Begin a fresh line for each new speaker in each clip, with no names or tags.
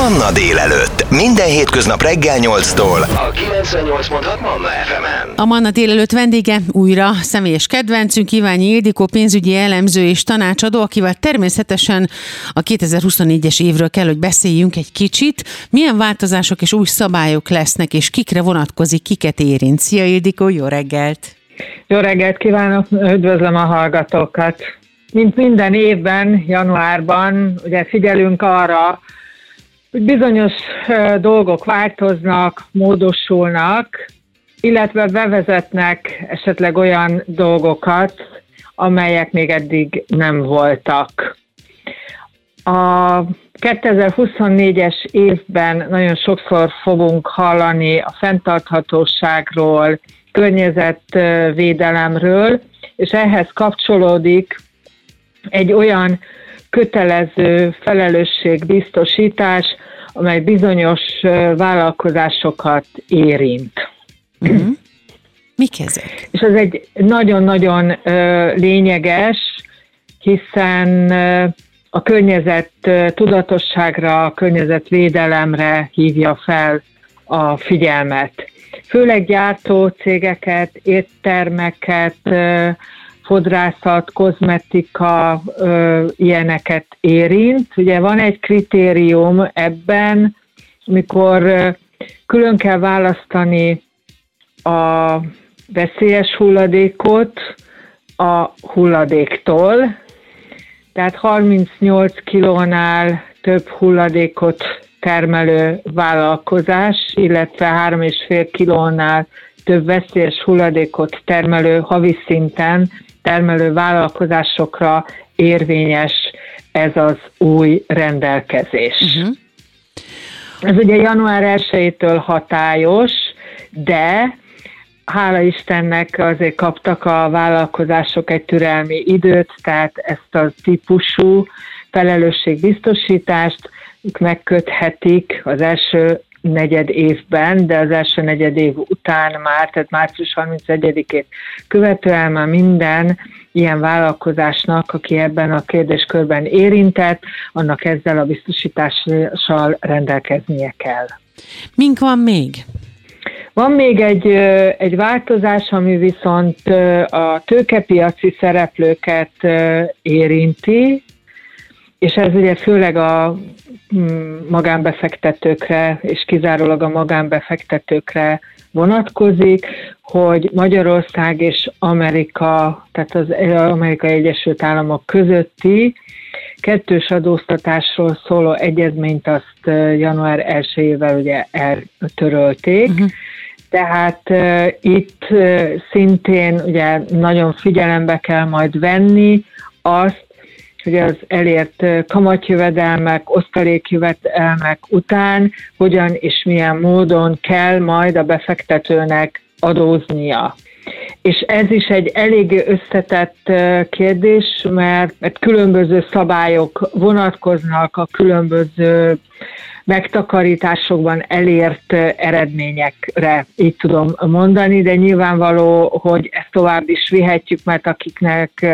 Manna délelőtt. Minden hétköznap reggel 8-tól. A 98.6 Manna FM-en.
A Manna délelőtt vendége újra személyes kedvencünk Iványi Ildikó, pénzügyi elemző és tanácsadó, akivel természetesen a 2024-es évről kell, hogy beszéljünk egy kicsit. Milyen változások és új szabályok lesznek, és kikre vonatkozik, kiket érint. Szia Ildikó, jó reggelt!
Jó reggelt kívánok, üdvözlöm a hallgatókat! Mint minden évben, januárban, ugye figyelünk arra, bizonyos dolgok változnak, módosulnak, illetve bevezetnek esetleg olyan dolgokat, amelyek még eddig nem voltak. A 2024-es évben nagyon sokszor fogunk hallani a fenntarthatóságról, környezetvédelemről, és ehhez kapcsolódik egy olyan kötelező felelősségbiztosítás, amely bizonyos vállalkozásokat érint.
Uh-huh. Mik ezek?
És ez egy nagyon-nagyon lényeges, hiszen a környezet tudatosságra, a környezetvédelemre hívja fel a figyelmet. Főleg gyártó cégeket, éttermeket, fodrászat, kozmetika, ö, ilyeneket érint. Ugye van egy kritérium ebben, mikor külön kell választani a veszélyes hulladékot a hulladéktól, tehát 38 kilónál több hulladékot termelő vállalkozás, illetve 3,5 kilónál több veszélyes hulladékot termelő havi szinten termelő vállalkozásokra érvényes ez az új rendelkezés. Uh-huh. Ez ugye január 1-től hatályos, de hála Istennek azért kaptak a vállalkozások egy türelmi időt, tehát ezt a típusú felelősségbiztosítást megköthetik az első negyed évben, de az első negyed év után már, tehát március 31-ét követően már minden ilyen vállalkozásnak, aki ebben a kérdéskörben érintett, annak ezzel a biztosítással rendelkeznie kell.
Mink van még?
Van még egy, egy változás, ami viszont a tőkepiaci szereplőket érinti, és ez ugye főleg a mm, magánbefektetőkre, és kizárólag a magánbefektetőkre vonatkozik, hogy Magyarország és Amerika, tehát az Amerikai Egyesült Államok közötti kettős adóztatásról szóló egyezményt azt január 1-ével ugye eltörölték, uh-huh. Tehát uh, itt uh, szintén ugye nagyon figyelembe kell majd venni azt, hogy az elért kamatjövedelmek, osztalékjövedelmek után hogyan és milyen módon kell majd a befektetőnek adóznia. És ez is egy elég összetett kérdés, mert, mert különböző szabályok vonatkoznak a különböző megtakarításokban elért eredményekre, így tudom mondani, de nyilvánvaló, hogy ezt tovább is vihetjük, mert akiknek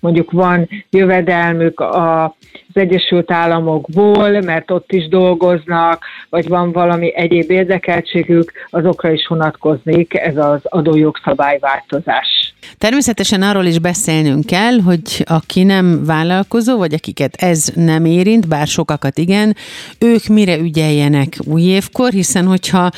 mondjuk van jövedelmük az Egyesült Államokból, mert ott is dolgoznak, vagy van valami egyéb érdekeltségük, azokra is vonatkoznék ez az adójogszabályváltozás.
Természetesen arról is beszélnünk kell, hogy aki nem vállalkozó, vagy akiket ez nem érint, bár sokakat igen, ők mire ügyeljenek új évkor, hiszen hogyha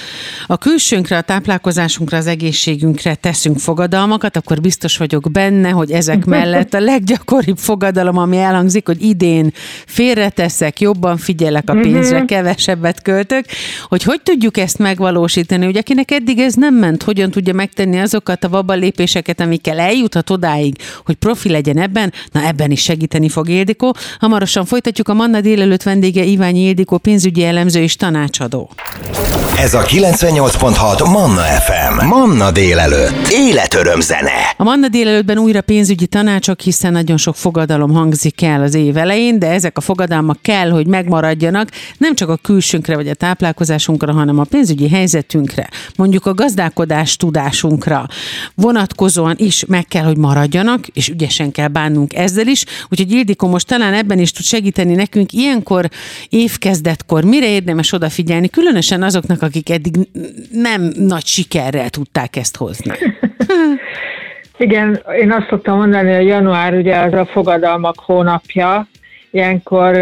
a külsőnkre, a táplálkozásunkra, az egészségünkre teszünk fogadalmakat, akkor biztos vagyok benne, hogy ezek mellett a leggyakoribb fogadalom, ami elhangzik, hogy idén félreteszek, jobban figyelek a pénzre, mhm. kevesebbet költök, hogy hogy tudjuk ezt megvalósítani, hogy akinek eddig ez nem ment, hogyan tudja megtenni azokat a vaba lépéseket, amikkel eljuthat odáig, hogy profi legyen ebben, na ebben is segíteni fog Ildikó. Hamarosan folytatjuk a Manna délelőtt vendége Iványi Ildikó pénzügyi elemző és tanácsadó.
Ez a 98.6 Manna FM. FM. Manna délelőtt. Életöröm zene.
A Manna délelőttben újra pénzügyi tanácsok, hiszen nagyon sok fogadalom hangzik el az év elején, de ezek a fogadalmak kell, hogy megmaradjanak nem csak a külsünkre vagy a táplálkozásunkra, hanem a pénzügyi helyzetünkre, mondjuk a gazdálkodás tudásunkra vonatkozóan is meg kell, hogy maradjanak, és ügyesen kell bánnunk ezzel is. Úgyhogy Ildikó most talán ebben is tud segíteni nekünk. Ilyenkor évkezdetkor mire érdemes odafigyelni, különösen azoknak, akik eddig nem nagy sikerrel tudták ezt hozni.
Igen, én azt szoktam mondani, hogy január ugye az a fogadalmak hónapja, ilyenkor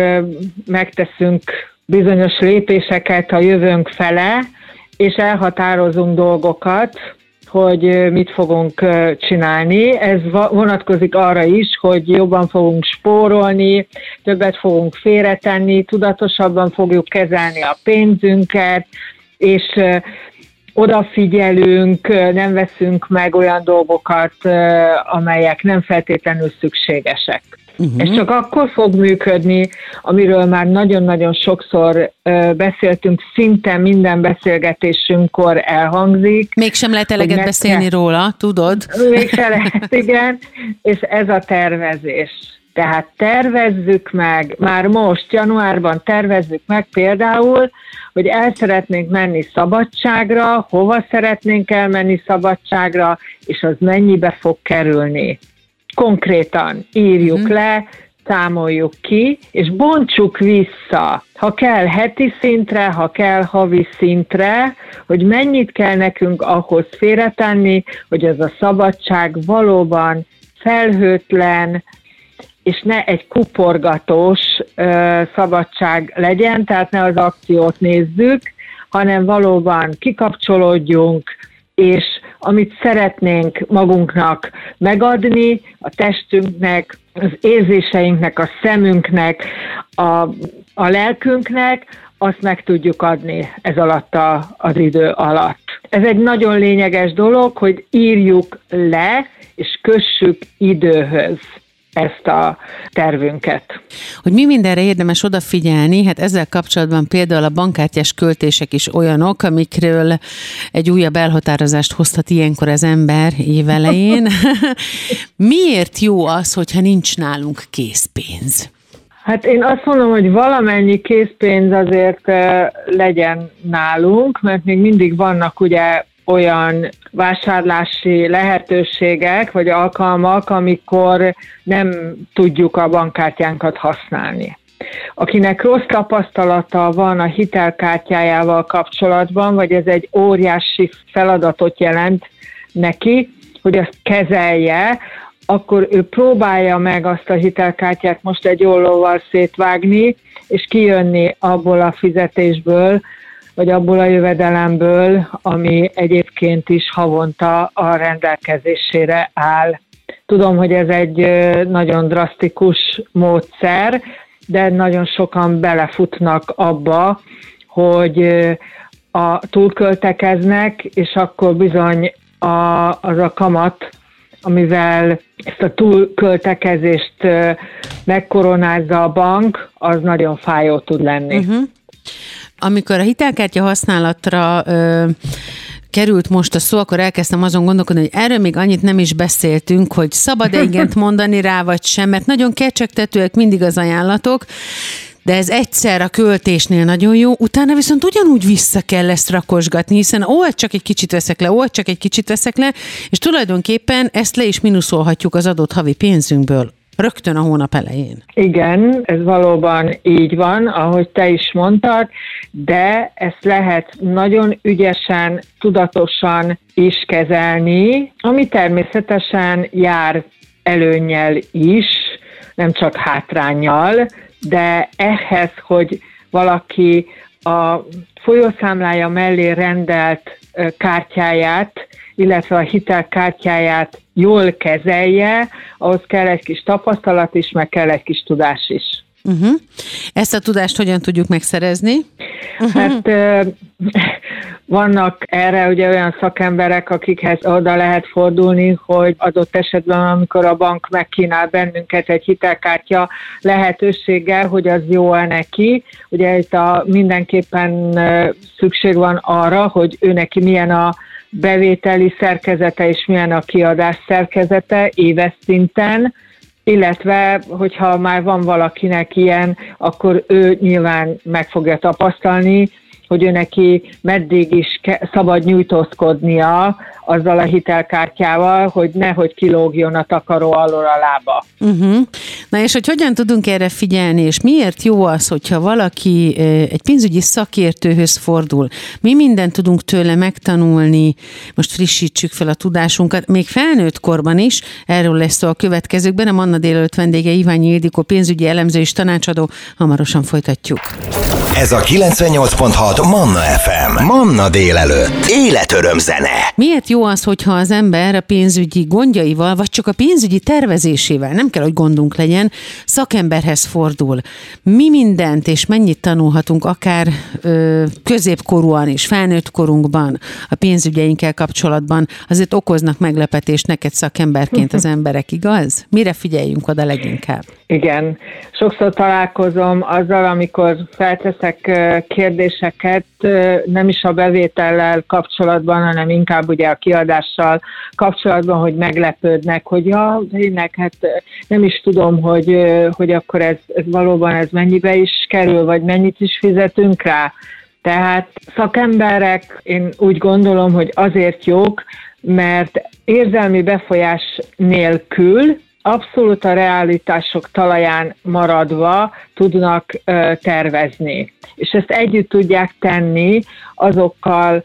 megteszünk bizonyos lépéseket a jövőnk fele, és elhatározunk dolgokat, hogy mit fogunk csinálni. Ez vonatkozik arra is, hogy jobban fogunk spórolni, többet fogunk félretenni, tudatosabban fogjuk kezelni a pénzünket, és odafigyelünk, nem veszünk meg olyan dolgokat, amelyek nem feltétlenül szükségesek. Uh-huh. Ez csak akkor fog működni, amiről már nagyon-nagyon sokszor beszéltünk, szinte minden beszélgetésünkkor elhangzik.
Mégsem lehet eleget beszélni kell. róla, tudod?
Mégsem lehet, igen. És ez a tervezés. Tehát tervezzük meg, már most, januárban tervezzük meg például, hogy el szeretnénk menni szabadságra, hova szeretnénk elmenni szabadságra, és az mennyibe fog kerülni. Konkrétan írjuk uh-huh. le, számoljuk ki, és bontsuk vissza, ha kell heti szintre, ha kell havi szintre, hogy mennyit kell nekünk ahhoz félretenni, hogy ez a szabadság valóban felhőtlen, és ne egy kuporgatós ö, szabadság legyen, tehát ne az akciót nézzük, hanem valóban kikapcsolódjunk, és amit szeretnénk magunknak megadni, a testünknek, az érzéseinknek, a szemünknek, a, a lelkünknek, azt meg tudjuk adni ez alatt a, az idő alatt. Ez egy nagyon lényeges dolog, hogy írjuk le, és kössük időhöz ezt a tervünket.
Hogy mi mindenre érdemes odafigyelni, hát ezzel kapcsolatban például a bankkártyás költések is olyanok, amikről egy újabb elhatározást hozhat ilyenkor az ember évelején. Miért jó az, hogyha nincs nálunk készpénz?
Hát én azt mondom, hogy valamennyi készpénz azért eh, legyen nálunk, mert még mindig vannak ugye olyan vásárlási lehetőségek vagy alkalmak, amikor nem tudjuk a bankkártyánkat használni. Akinek rossz tapasztalata van a hitelkártyájával kapcsolatban, vagy ez egy óriási feladatot jelent neki, hogy azt kezelje, akkor ő próbálja meg azt a hitelkártyát most egy ollóval szétvágni, és kijönni abból a fizetésből, vagy abból a jövedelemből, ami egyébként is havonta a rendelkezésére áll. Tudom, hogy ez egy nagyon drasztikus módszer, de nagyon sokan belefutnak abba, hogy a túlköltekeznek, és akkor bizony a, az a kamat, amivel ezt a túlköltekezést megkoronázza a bank, az nagyon fájó tud lenni. Uh-huh.
Amikor a hitelkártya használatra ö, került most a szó, akkor elkezdtem azon gondolkodni, hogy erről még annyit nem is beszéltünk, hogy szabad-e igent mondani rá, vagy sem, mert nagyon kecsegtetőek mindig az ajánlatok, de ez egyszer a költésnél nagyon jó, utána viszont ugyanúgy vissza kell ezt rakosgatni, hiszen ó, csak egy kicsit veszek le, ó, csak egy kicsit veszek le, és tulajdonképpen ezt le is minuszolhatjuk az adott havi pénzünkből rögtön a hónap elején.
Igen, ez valóban így van, ahogy te is mondtad, de ezt lehet nagyon ügyesen, tudatosan is kezelni, ami természetesen jár előnyel is, nem csak hátrányjal, de ehhez, hogy valaki a folyószámlája mellé rendelt kártyáját illetve a hitelkártyáját jól kezelje, ahhoz kell egy kis tapasztalat is, meg kell egy kis tudás is.
Uh-huh. Ezt a tudást hogyan tudjuk megszerezni?
Uh-huh. Hát vannak erre ugye olyan szakemberek, akikhez oda lehet fordulni, hogy adott esetben, amikor a bank megkínál bennünket egy hitelkártya lehetőséggel, hogy az jó-e neki. Ugye itt a, mindenképpen szükség van arra, hogy ő neki milyen a bevételi szerkezete és milyen a kiadás szerkezete éves szinten, illetve hogyha már van valakinek ilyen, akkor ő nyilván meg fogja tapasztalni, hogy ő neki meddig is szabad nyújtózkodnia azzal a hitelkártyával, hogy nehogy kilógjon a takaró alól a lába.
Uh-huh. Na és hogy hogyan tudunk erre figyelni, és miért jó az, hogyha valaki egy pénzügyi szakértőhöz fordul? Mi mindent tudunk tőle megtanulni, most frissítsük fel a tudásunkat, még felnőtt korban is, erről lesz szó a következőkben, a Manna délelőtt vendége Iványi Ildikó, pénzügyi elemző és tanácsadó, hamarosan folytatjuk.
Ez a 98.6 Manna FM. Manna délelőtt. Életöröm zene.
Miért jó az, hogyha az ember a pénzügyi gondjaival, vagy csak a pénzügyi tervezésével, nem kell, hogy gondunk legyen, szakemberhez fordul. Mi mindent és mennyit tanulhatunk akár ö, középkorúan is, felnőtt korunkban, a pénzügyeinkkel kapcsolatban, azért okoznak meglepetést neked szakemberként az emberek, igaz? Mire figyeljünk oda leginkább?
Igen, sokszor találkozom azzal, amikor felteszek kérdéseket, nem is a bevétellel kapcsolatban, hanem inkább ugye a kiadással kapcsolatban, hogy meglepődnek, hogy ja, tényleg, hát nem is tudom, hogy, hogy akkor ez, ez valóban ez mennyibe is kerül, vagy mennyit is fizetünk rá. Tehát szakemberek, én úgy gondolom, hogy azért jók, mert érzelmi befolyás nélkül abszolút a realitások talaján maradva tudnak tervezni. És ezt együtt tudják tenni azokkal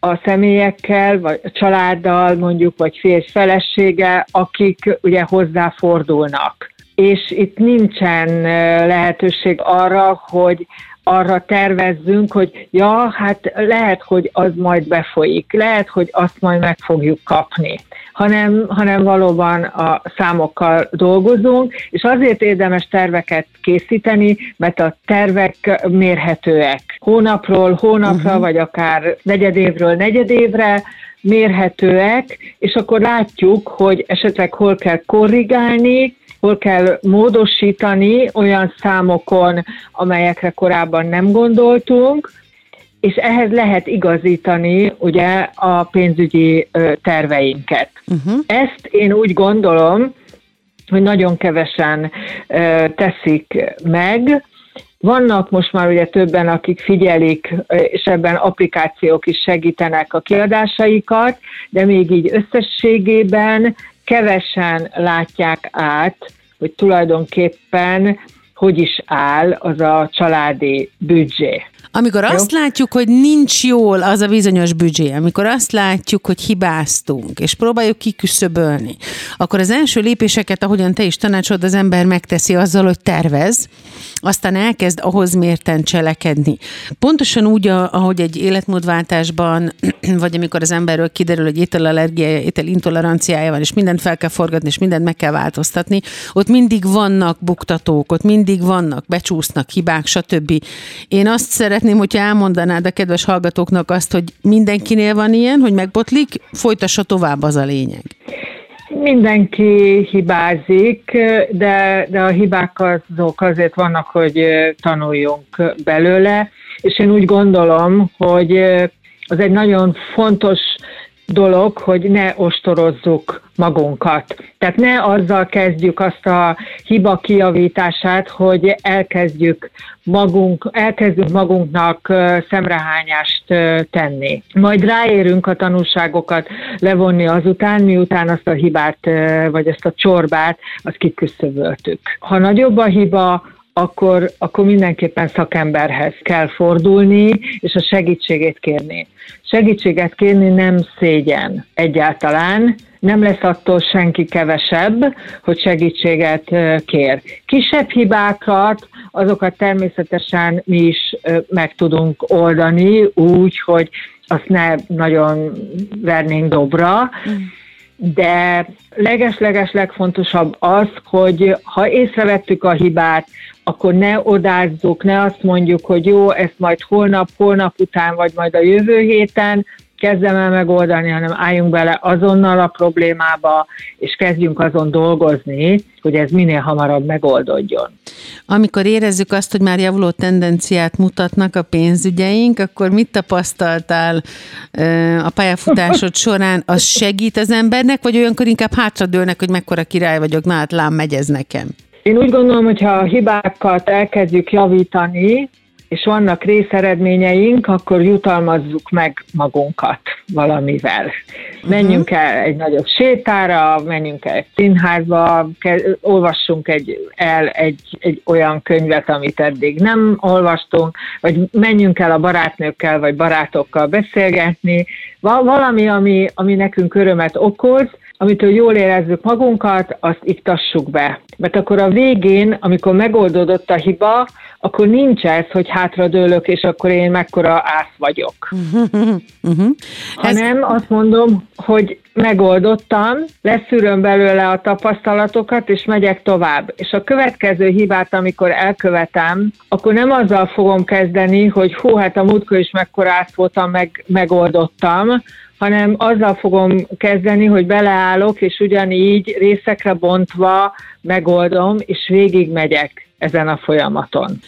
a személyekkel, vagy a családdal mondjuk, vagy férj felesége, akik ugye hozzáfordulnak. És itt nincsen lehetőség arra, hogy arra tervezzünk, hogy ja, hát lehet, hogy az majd befolyik, lehet, hogy azt majd meg fogjuk kapni, hanem, hanem valóban a számokkal dolgozunk, és azért érdemes terveket készíteni, mert a tervek mérhetőek. Hónapról hónapra, uh-huh. vagy akár negyedévről negyedévre, mérhetőek, és akkor látjuk, hogy esetleg hol kell korrigálni, hol kell módosítani olyan számokon, amelyekre korábban nem gondoltunk, és ehhez lehet igazítani ugye a pénzügyi terveinket. Uh-huh. Ezt én úgy gondolom, hogy nagyon kevesen teszik meg, vannak most már ugye többen, akik figyelik, és ebben applikációk is segítenek a kiadásaikat, de még így összességében kevesen látják át, hogy tulajdonképpen hogy is áll az a családi büdzsé.
Amikor Jó? azt látjuk, hogy nincs jól az a bizonyos büdzsé, amikor azt látjuk, hogy hibáztunk, és próbáljuk kiküszöbölni, akkor az első lépéseket, ahogyan te is tanácsod, az ember megteszi azzal, hogy tervez, aztán elkezd ahhoz mérten cselekedni. Pontosan úgy, ahogy egy életmódváltásban, vagy amikor az emberről kiderül, hogy ételallergiája, ételintoleranciája van, és mindent fel kell forgatni, és mindent meg kell változtatni, ott mindig vannak buktatók, ott mindig vannak, becsúsznak hibák, stb. Én azt szeretném, hogyha elmondanád a kedves hallgatóknak azt, hogy mindenkinél van ilyen, hogy megbotlik, folytassa tovább az a lényeg.
Mindenki hibázik, de, de a hibák azok azért vannak, hogy tanuljunk belőle, és én úgy gondolom, hogy az egy nagyon fontos dolog, hogy ne ostorozzuk magunkat. Tehát ne azzal kezdjük azt a hiba kiavítását, hogy elkezdjük magunk, elkezdjük magunknak szemrehányást tenni. Majd ráérünk a tanulságokat levonni azután, miután azt a hibát, vagy ezt a csorbát, azt kiküszöböltük. Ha nagyobb a hiba, akkor, akkor mindenképpen szakemberhez kell fordulni, és a segítségét kérni. Segítséget kérni nem szégyen egyáltalán, nem lesz attól senki kevesebb, hogy segítséget kér. Kisebb hibákat, azokat természetesen mi is meg tudunk oldani úgy, hogy azt ne nagyon vernénk dobra, de leges-leges legfontosabb az, hogy ha észrevettük a hibát, akkor ne odázzuk, ne azt mondjuk, hogy jó, ezt majd holnap, holnap után, vagy majd a jövő héten, kezdem el megoldani, hanem álljunk bele azonnal a problémába, és kezdjünk azon dolgozni, hogy ez minél hamarabb megoldódjon.
Amikor érezzük azt, hogy már javuló tendenciát mutatnak a pénzügyeink, akkor mit tapasztaltál a pályafutásod során? Az segít az embernek, vagy olyankor inkább hátradőlnek, hogy mekkora király vagyok, na hát lám megy ez nekem?
Én úgy gondolom, hogy ha a hibákat elkezdjük javítani, és vannak részeredményeink, akkor jutalmazzuk meg magunkat valamivel. Menjünk el egy nagyobb sétára, menjünk el egy színházba, olvassunk egy, el egy, egy olyan könyvet, amit eddig nem olvastunk, vagy menjünk el a barátnőkkel, vagy barátokkal beszélgetni. Val- valami, ami, ami nekünk örömet okoz, amitől jól érezzük magunkat, azt iktassuk be. Mert akkor a végén, amikor megoldódott a hiba, akkor nincs ez, hogy hátradőlök, és akkor én mekkora ász vagyok. Uh-huh. Hanem azt mondom, hogy megoldottam, leszűröm belőle a tapasztalatokat, és megyek tovább. És a következő hibát, amikor elkövetem, akkor nem azzal fogom kezdeni, hogy hú, hát a múltkor is mekkora ász voltam, meg, megoldottam, hanem azzal fogom kezdeni, hogy beleállok, és ugyanígy részekre bontva megoldom, és végigmegyek ezen a folyamaton.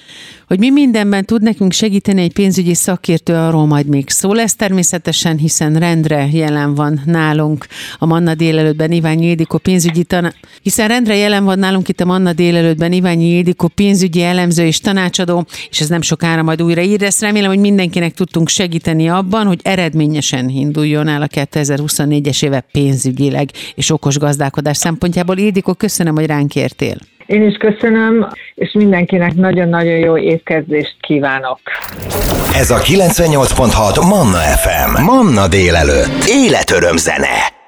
Hogy mi mindenben tud nekünk segíteni egy pénzügyi szakértő, arról majd még szó lesz természetesen, hiszen rendre jelen van nálunk a Manna délelőttben Iványi Ildikó pénzügyi taná... hiszen rendre jelen van nálunk itt a Manna délelőttben Iványi Ildikó pénzügyi elemző és tanácsadó, és ez nem sokára majd újra ír lesz. Remélem, hogy mindenkinek tudtunk segíteni abban, hogy eredményesen induljon el a 2024-es éve pénzügyileg és okos gazdálkodás szempontjából. Ildikó, köszönöm, hogy ránk értél.
Én is köszönöm, és mindenkinek nagyon-nagyon jó évkezdést kívánok.
Ez a 98.6 Manna FM. Manna délelőtt. Életöröm zene.